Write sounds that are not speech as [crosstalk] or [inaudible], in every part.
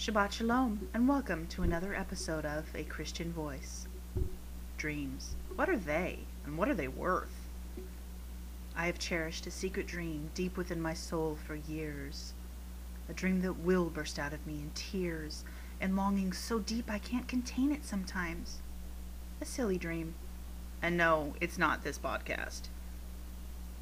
Shabbat Shalom, and welcome to another episode of A Christian Voice. Dreams. What are they, and what are they worth? I have cherished a secret dream deep within my soul for years. A dream that will burst out of me in tears and longing so deep I can't contain it sometimes. A silly dream. And no, it's not this podcast.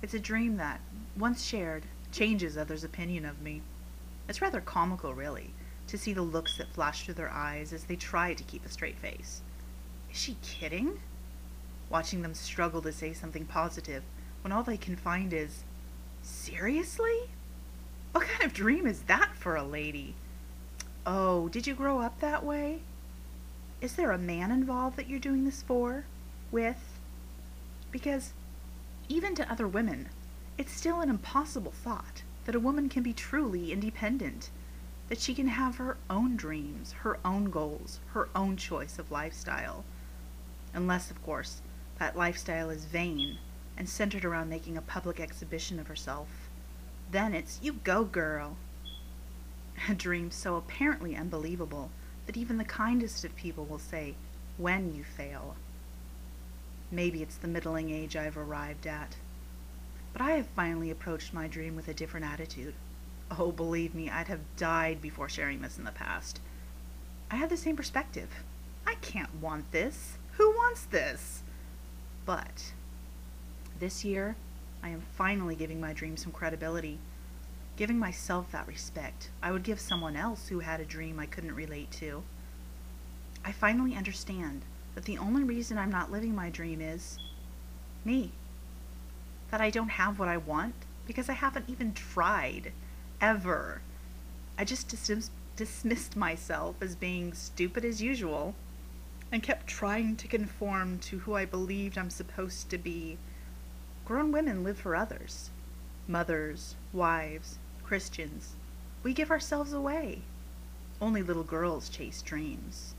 It's a dream that, once shared, changes others' opinion of me. It's rather comical, really, to see the looks that flash through their eyes as they try to keep a straight face. Is she kidding? Watching them struggle to say something positive when all they can find is, Seriously? What kind of dream is that for a lady? Oh, did you grow up that way? Is there a man involved that you're doing this for? With? Because, even to other women, it's still an impossible thought that a woman can be truly independent, that she can have her own dreams, her own goals, her own choice of lifestyle. Unless, of course, that lifestyle is vain and centered around making a public exhibition of herself. Then it's you go, girl. A dream so apparently unbelievable that even the kindest of people will say, when you fail. Maybe it's the middling age I've arrived at. But I have finally approached my dream with a different attitude. Oh, believe me, I'd have died before sharing this in the past. I had the same perspective. I can't want this. Who wants this? But this year, I am finally giving my dream some credibility. Giving myself that respect I would give someone else who had a dream I couldn't relate to. I finally understand that the only reason I'm not living my dream is me. That I don't have what I want because I haven't even tried. Ever. I just dis- dismissed myself as being stupid as usual and kept trying to conform to who I believed I'm supposed to be. Grown women live for others mothers, wives, Christians. We give ourselves away. Only little girls chase dreams.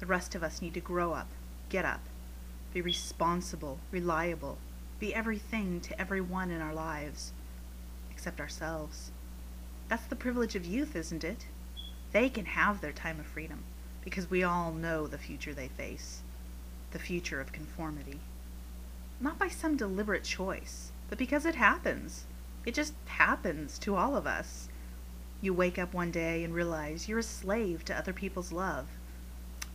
The rest of us need to grow up, get up, be responsible, reliable, be everything to everyone in our lives, except ourselves. That's the privilege of youth, isn't it? They can have their time of freedom because we all know the future they face the future of conformity. Not by some deliberate choice, but because it happens. It just happens to all of us. You wake up one day and realize you're a slave to other people's love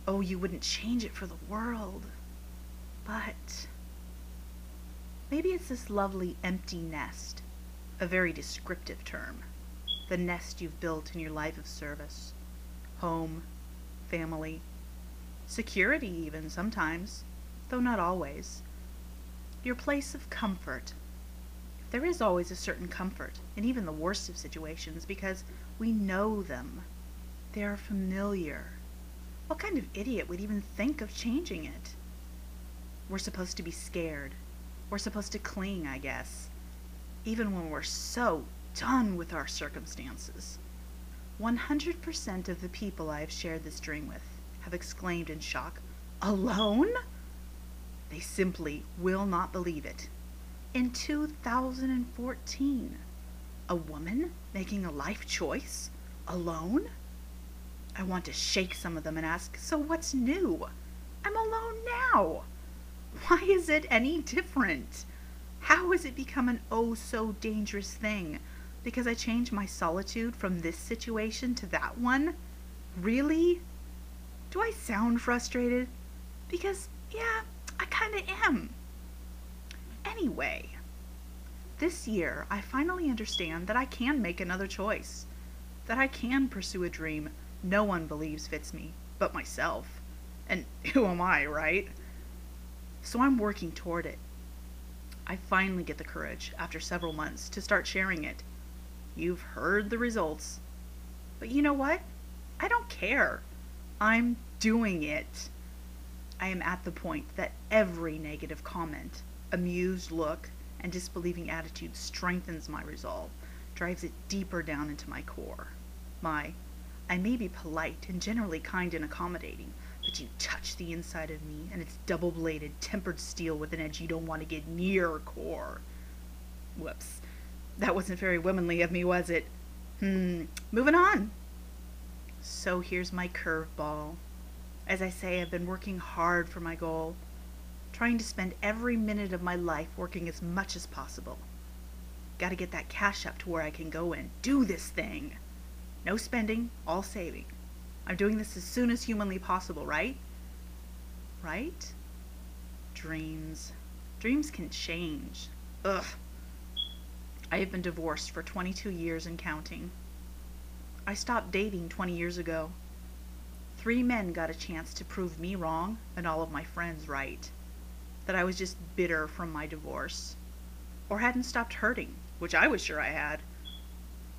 Oh, you wouldn't change it for the world. But maybe it's this lovely empty nest, a very descriptive term. The nest you've built in your life of service. Home, family, security, even sometimes, though not always. Your place of comfort. There is always a certain comfort in even the worst of situations because we know them. They are familiar. What kind of idiot would even think of changing it? We're supposed to be scared. We're supposed to cling, I guess. Even when we're so done with our circumstances. 100% of the people I have shared this dream with have exclaimed in shock, Alone? They simply will not believe it. In 2014, a woman making a life choice? Alone? I want to shake some of them and ask, So what's new? I'm alone now. Why is it any different? How has it become an oh so dangerous thing? Because I changed my solitude from this situation to that one? Really? Do I sound frustrated? Because, yeah, I kinda am. Anyway, this year I finally understand that I can make another choice. That I can pursue a dream no one believes fits me but myself. And [laughs] who am I, right? So I'm working toward it. I finally get the courage, after several months, to start sharing it. You've heard the results. But you know what? I don't care. I'm doing it. I am at the point that every negative comment, amused look, and disbelieving attitude strengthens my resolve, drives it deeper down into my core. My I may be polite and generally kind and accommodating, but you touch the inside of me and it's double bladed, tempered steel with an edge you don't want to get near core. Whoops. That wasn't very womanly of me, was it? Hmm. Moving on. So here's my curveball. As I say, I've been working hard for my goal, trying to spend every minute of my life working as much as possible. Gotta get that cash up to where I can go and do this thing. No spending, all saving. I'm doing this as soon as humanly possible, right? Right? Dreams. Dreams can change. Ugh. I have been divorced for 22 years and counting. I stopped dating 20 years ago. Three men got a chance to prove me wrong and all of my friends right. That I was just bitter from my divorce. Or hadn't stopped hurting, which I was sure I had.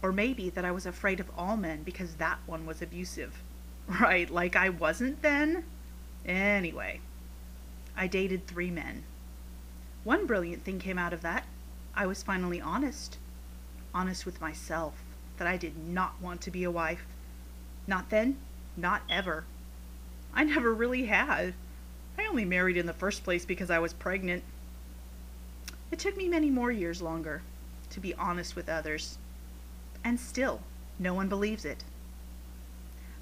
Or maybe that I was afraid of all men because that one was abusive. [laughs] Right, like I wasn't then? Anyway, I dated three men. One brilliant thing came out of that. I was finally honest. Honest with myself that I did not want to be a wife. Not then, not ever. I never really had. I only married in the first place because I was pregnant. It took me many more years longer to be honest with others. And still, no one believes it.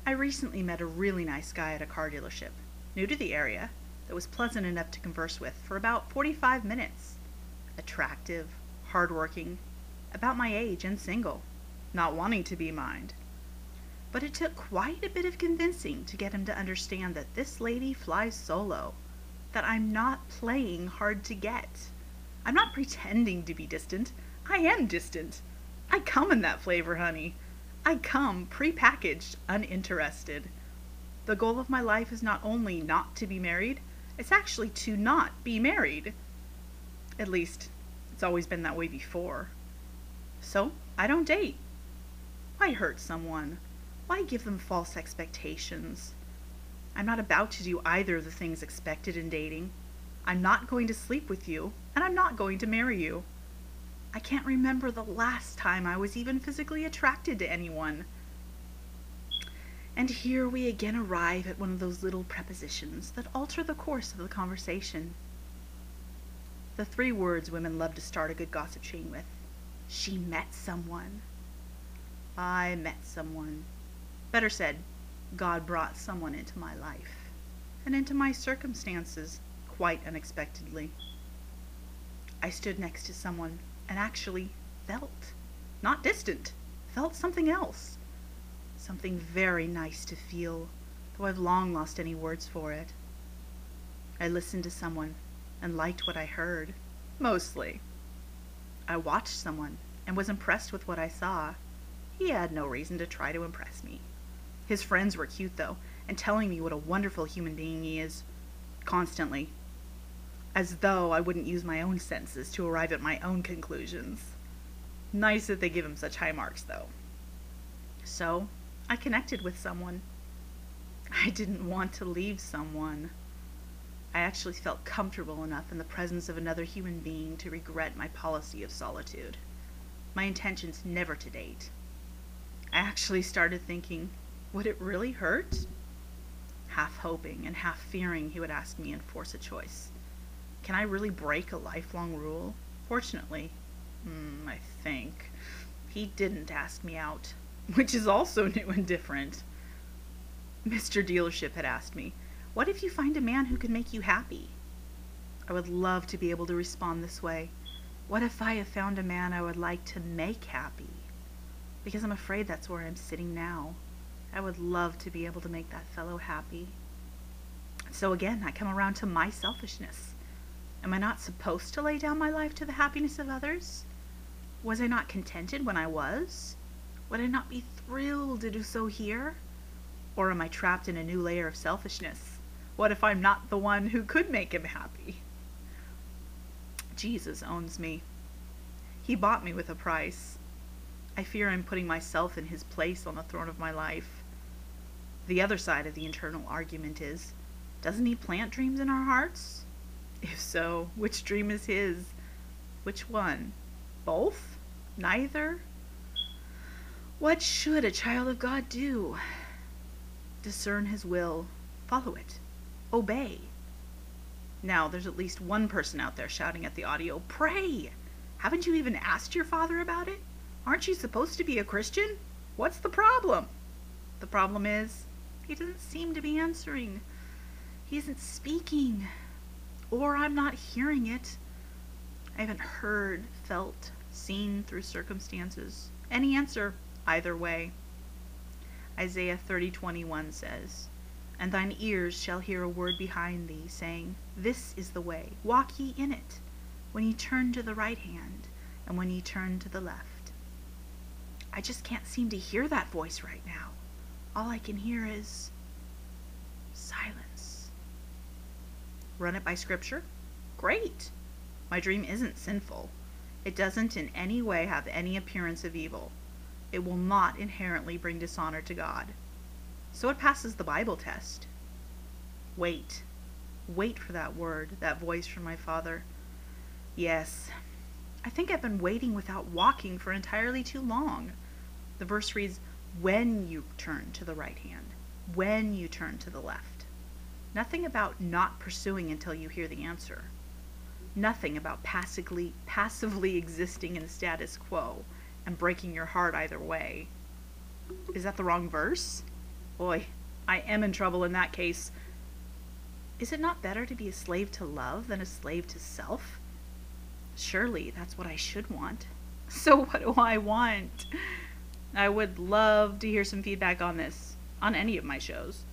I recently met a really nice guy at a car dealership, new to the area, that was pleasant enough to converse with for about 45 minutes. Attractive, hardworking, about my age and single, not wanting to be mined. But it took quite a bit of convincing to get him to understand that this lady flies solo, that I'm not playing hard to get. I'm not pretending to be distant. I am distant. I come in that flavor, honey. I come prepackaged, uninterested. The goal of my life is not only not to be married, it's actually to not be married. At least, it's always been that way before. So, I don't date. Why hurt someone? Why give them false expectations? I'm not about to do either of the things expected in dating. I'm not going to sleep with you, and I'm not going to marry you. I can't remember the last time I was even physically attracted to anyone. And here we again arrive at one of those little prepositions that alter the course of the conversation. The three words women love to start a good gossip chain with. She met someone. I met someone. Better said, God brought someone into my life and into my circumstances quite unexpectedly. I stood next to someone and actually felt, not distant, felt something else. Something very nice to feel, though I've long lost any words for it. I listened to someone and liked what I heard, mostly. I watched someone and was impressed with what I saw. He had no reason to try to impress me. His friends were cute, though, and telling me what a wonderful human being he is, constantly as though I wouldn't use my own senses to arrive at my own conclusions. Nice that they give him such high marks, though. So, I connected with someone. I didn't want to leave someone. I actually felt comfortable enough in the presence of another human being to regret my policy of solitude. My intentions never to date. I actually started thinking, would it really hurt? Half hoping and half fearing he would ask me and force a choice. Can I really break a lifelong rule? Fortunately, mm, I think, he didn't ask me out, [laughs] which is also new and different. Mr. Dealership had asked me, What if you find a man who can make you happy? I would love to be able to respond this way. What if I have found a man I would like to make happy? Because I'm afraid that's where I'm sitting now. I would love to be able to make that fellow happy. So again, I come around to my selfishness. Am I not supposed to lay down my life to the happiness of others? Was I not contented when I was? Would I not be thrilled to do so here? Or am I trapped in a new layer of selfishness? What if I'm not the one who could make him happy? Jesus owns me. He bought me with a price. I fear I'm putting myself in his place on the throne of my life. The other side of the internal argument is, doesn't he plant dreams in our hearts? If so, which dream is his? Which one? Both? Neither? What should a child of God do? Discern his will, follow it, obey. Now, there's at least one person out there shouting at the audio, Pray! Haven't you even asked your father about it? Aren't you supposed to be a Christian? What's the problem? The problem is, he doesn't seem to be answering. He isn't speaking. Or I'm not hearing it. I haven't heard, felt, seen through circumstances. Any answer, either way. Isaiah 30:21 says, And thine ears shall hear a word behind thee, saying, This is the way, walk ye in it, when ye turn to the right hand, and when ye turn to the left. I just can't seem to hear that voice right now. All I can hear is silence. Run it by scripture? Great! My dream isn't sinful. It doesn't in any way have any appearance of evil. It will not inherently bring dishonor to God. So it passes the Bible test. Wait. Wait for that word, that voice from my Father. Yes, I think I've been waiting without walking for entirely too long. The verse reads, when you turn to the right hand, when you turn to the left. Nothing about not pursuing until you hear the answer. Nothing about passively, passively existing in status quo and breaking your heart either way. Is that the wrong verse? Boy, I am in trouble in that case. Is it not better to be a slave to love than a slave to self? Surely that's what I should want. [laughs] So, what do I want? I would love to hear some feedback on this, on any of my shows.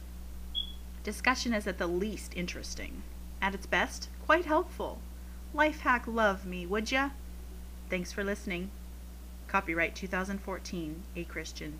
Discussion is at the least interesting. At its best, quite helpful. Life hack love me, would ya? Thanks for listening. Copyright 2014, A Christian.